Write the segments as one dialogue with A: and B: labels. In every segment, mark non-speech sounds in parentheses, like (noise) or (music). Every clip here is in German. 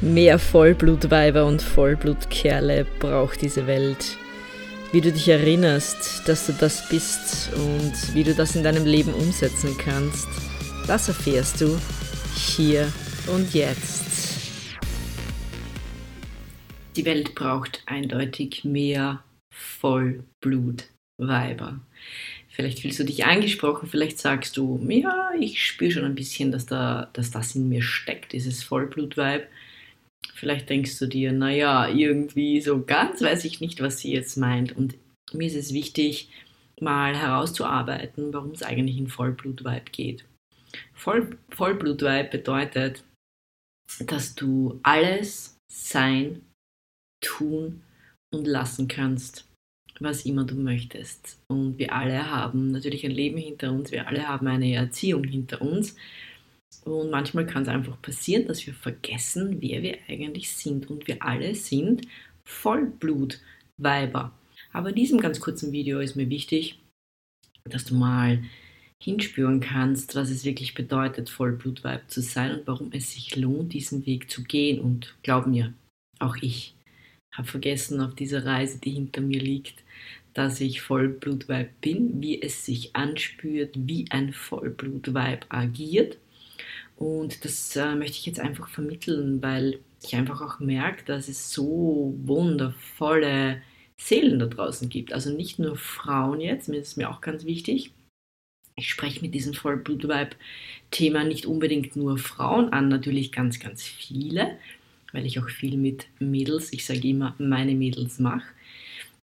A: Mehr Vollblutweiber und Vollblutkerle braucht diese Welt. Wie du dich erinnerst, dass du das bist und wie du das in deinem Leben umsetzen kannst, das erfährst du hier und jetzt. Die Welt braucht eindeutig mehr Vollblutweiber. Vielleicht fühlst du dich angesprochen, vielleicht sagst du, ja, ich spüre schon ein bisschen, dass, da, dass das in mir steckt, dieses Vollblutweib. Vielleicht denkst du dir, naja, irgendwie so ganz weiß ich nicht, was sie jetzt meint. Und mir ist es wichtig, mal herauszuarbeiten, warum es eigentlich in Vollblutweib geht. Voll, Vollblutweib bedeutet, dass du alles sein, tun und lassen kannst, was immer du möchtest. Und wir alle haben natürlich ein Leben hinter uns, wir alle haben eine Erziehung hinter uns. Und manchmal kann es einfach passieren, dass wir vergessen, wer wir eigentlich sind. Und wir alle sind Vollblutweiber. Aber in diesem ganz kurzen Video ist mir wichtig, dass du mal hinspüren kannst, was es wirklich bedeutet, Vollblutweib zu sein und warum es sich lohnt, diesen Weg zu gehen. Und glaub mir, auch ich habe vergessen auf dieser Reise, die hinter mir liegt, dass ich Vollblutweib bin, wie es sich anspürt, wie ein Vollblutweib agiert. Und das äh, möchte ich jetzt einfach vermitteln, weil ich einfach auch merke, dass es so wundervolle Seelen da draußen gibt. Also nicht nur Frauen jetzt, mir ist mir auch ganz wichtig. Ich spreche mit diesem Vollblutweib-Thema nicht unbedingt nur Frauen an, natürlich ganz, ganz viele, weil ich auch viel mit Mädels, ich sage immer, meine Mädels mache.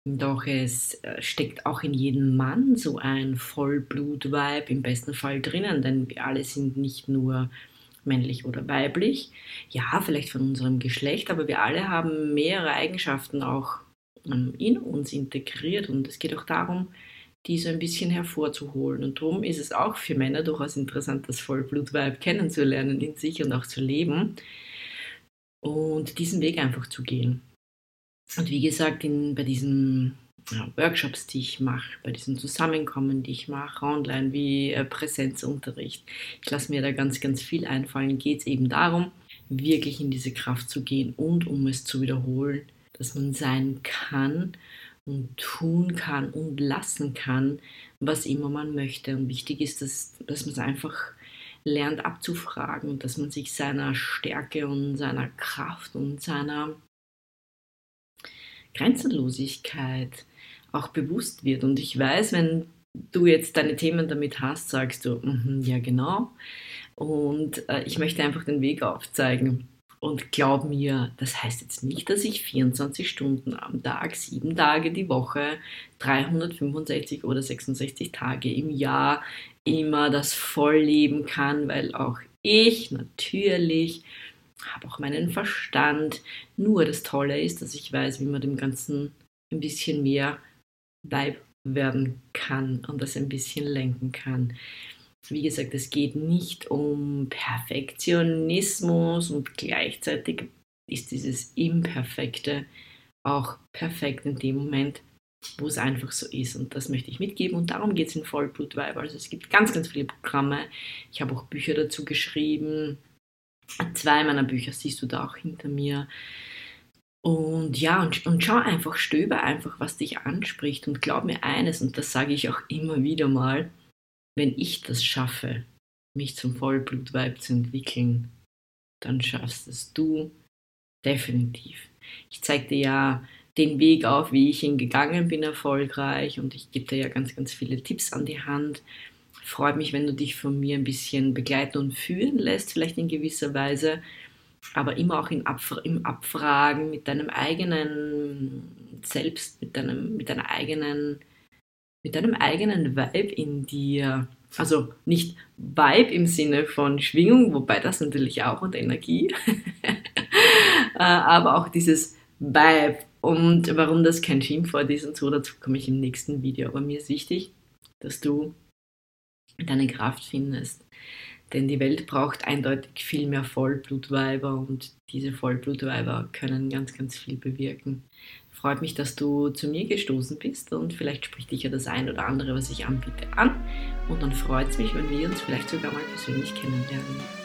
A: Doch es äh, steckt auch in jedem Mann so ein Vollblutweib im besten Fall drinnen, denn wir alle sind nicht nur männlich oder weiblich, ja, vielleicht von unserem Geschlecht, aber wir alle haben mehrere Eigenschaften auch ähm, in uns integriert und es geht auch darum, die so ein bisschen hervorzuholen. Und darum ist es auch für Männer durchaus interessant, das Vollblutweib kennenzulernen in sich und auch zu leben und diesen Weg einfach zu gehen. Und wie gesagt, in, bei diesen ja, Workshops, die ich mache, bei diesen Zusammenkommen, die ich mache, online wie äh, Präsenzunterricht, ich lasse mir da ganz, ganz viel einfallen, geht es eben darum, wirklich in diese Kraft zu gehen und um es zu wiederholen, dass man sein kann und tun kann und lassen kann, was immer man möchte. Und wichtig ist, dass, dass man es einfach lernt abzufragen und dass man sich seiner Stärke und seiner Kraft und seiner Grenzenlosigkeit auch bewusst wird. Und ich weiß, wenn du jetzt deine Themen damit hast, sagst du, mm ja genau. Und äh, ich möchte einfach den Weg aufzeigen. Und glaub mir, das heißt jetzt nicht, dass ich 24 Stunden am Tag, sieben Tage die Woche, 365 oder 66 Tage im Jahr immer das voll leben kann, weil auch ich natürlich habe auch meinen Verstand. Nur das Tolle ist, dass ich weiß, wie man dem Ganzen ein bisschen mehr Weib werden kann und das ein bisschen lenken kann. Wie gesagt, es geht nicht um Perfektionismus und gleichzeitig ist dieses Imperfekte auch perfekt in dem Moment, wo es einfach so ist. Und das möchte ich mitgeben. Und darum geht es in Vollblutweib. Also es gibt ganz, ganz viele Programme. Ich habe auch Bücher dazu geschrieben. Zwei meiner Bücher siehst du da auch hinter mir. Und ja, und, und schau einfach, stöber einfach, was dich anspricht. Und glaub mir eines, und das sage ich auch immer wieder mal, wenn ich das schaffe, mich zum Vollblutweib zu entwickeln, dann schaffst es du definitiv. Ich zeige dir ja den Weg auf, wie ich ihn gegangen bin, erfolgreich und ich gebe dir ja ganz, ganz viele Tipps an die Hand. Freut mich, wenn du dich von mir ein bisschen begleiten und führen lässt, vielleicht in gewisser Weise aber immer auch im, Abfra im Abfragen mit deinem eigenen Selbst, mit deinem, mit deiner eigenen, mit deinem eigenen Vibe in dir. Also nicht Vibe im Sinne von Schwingung, wobei das natürlich auch und Energie, (laughs) äh, aber auch dieses Vibe und warum das kein Schimpfwort ist und so, dazu komme ich im nächsten Video. Aber mir ist wichtig, dass du deine Kraft findest, denn die Welt braucht eindeutig viel mehr Vollblutweiber und diese Vollblutweiber können ganz, ganz viel bewirken. Freut mich, dass du zu mir gestoßen bist und vielleicht spricht dich ja das ein oder andere, was ich anbiete, an. Und dann freut es mich, wenn wir uns vielleicht sogar mal persönlich kennenlernen.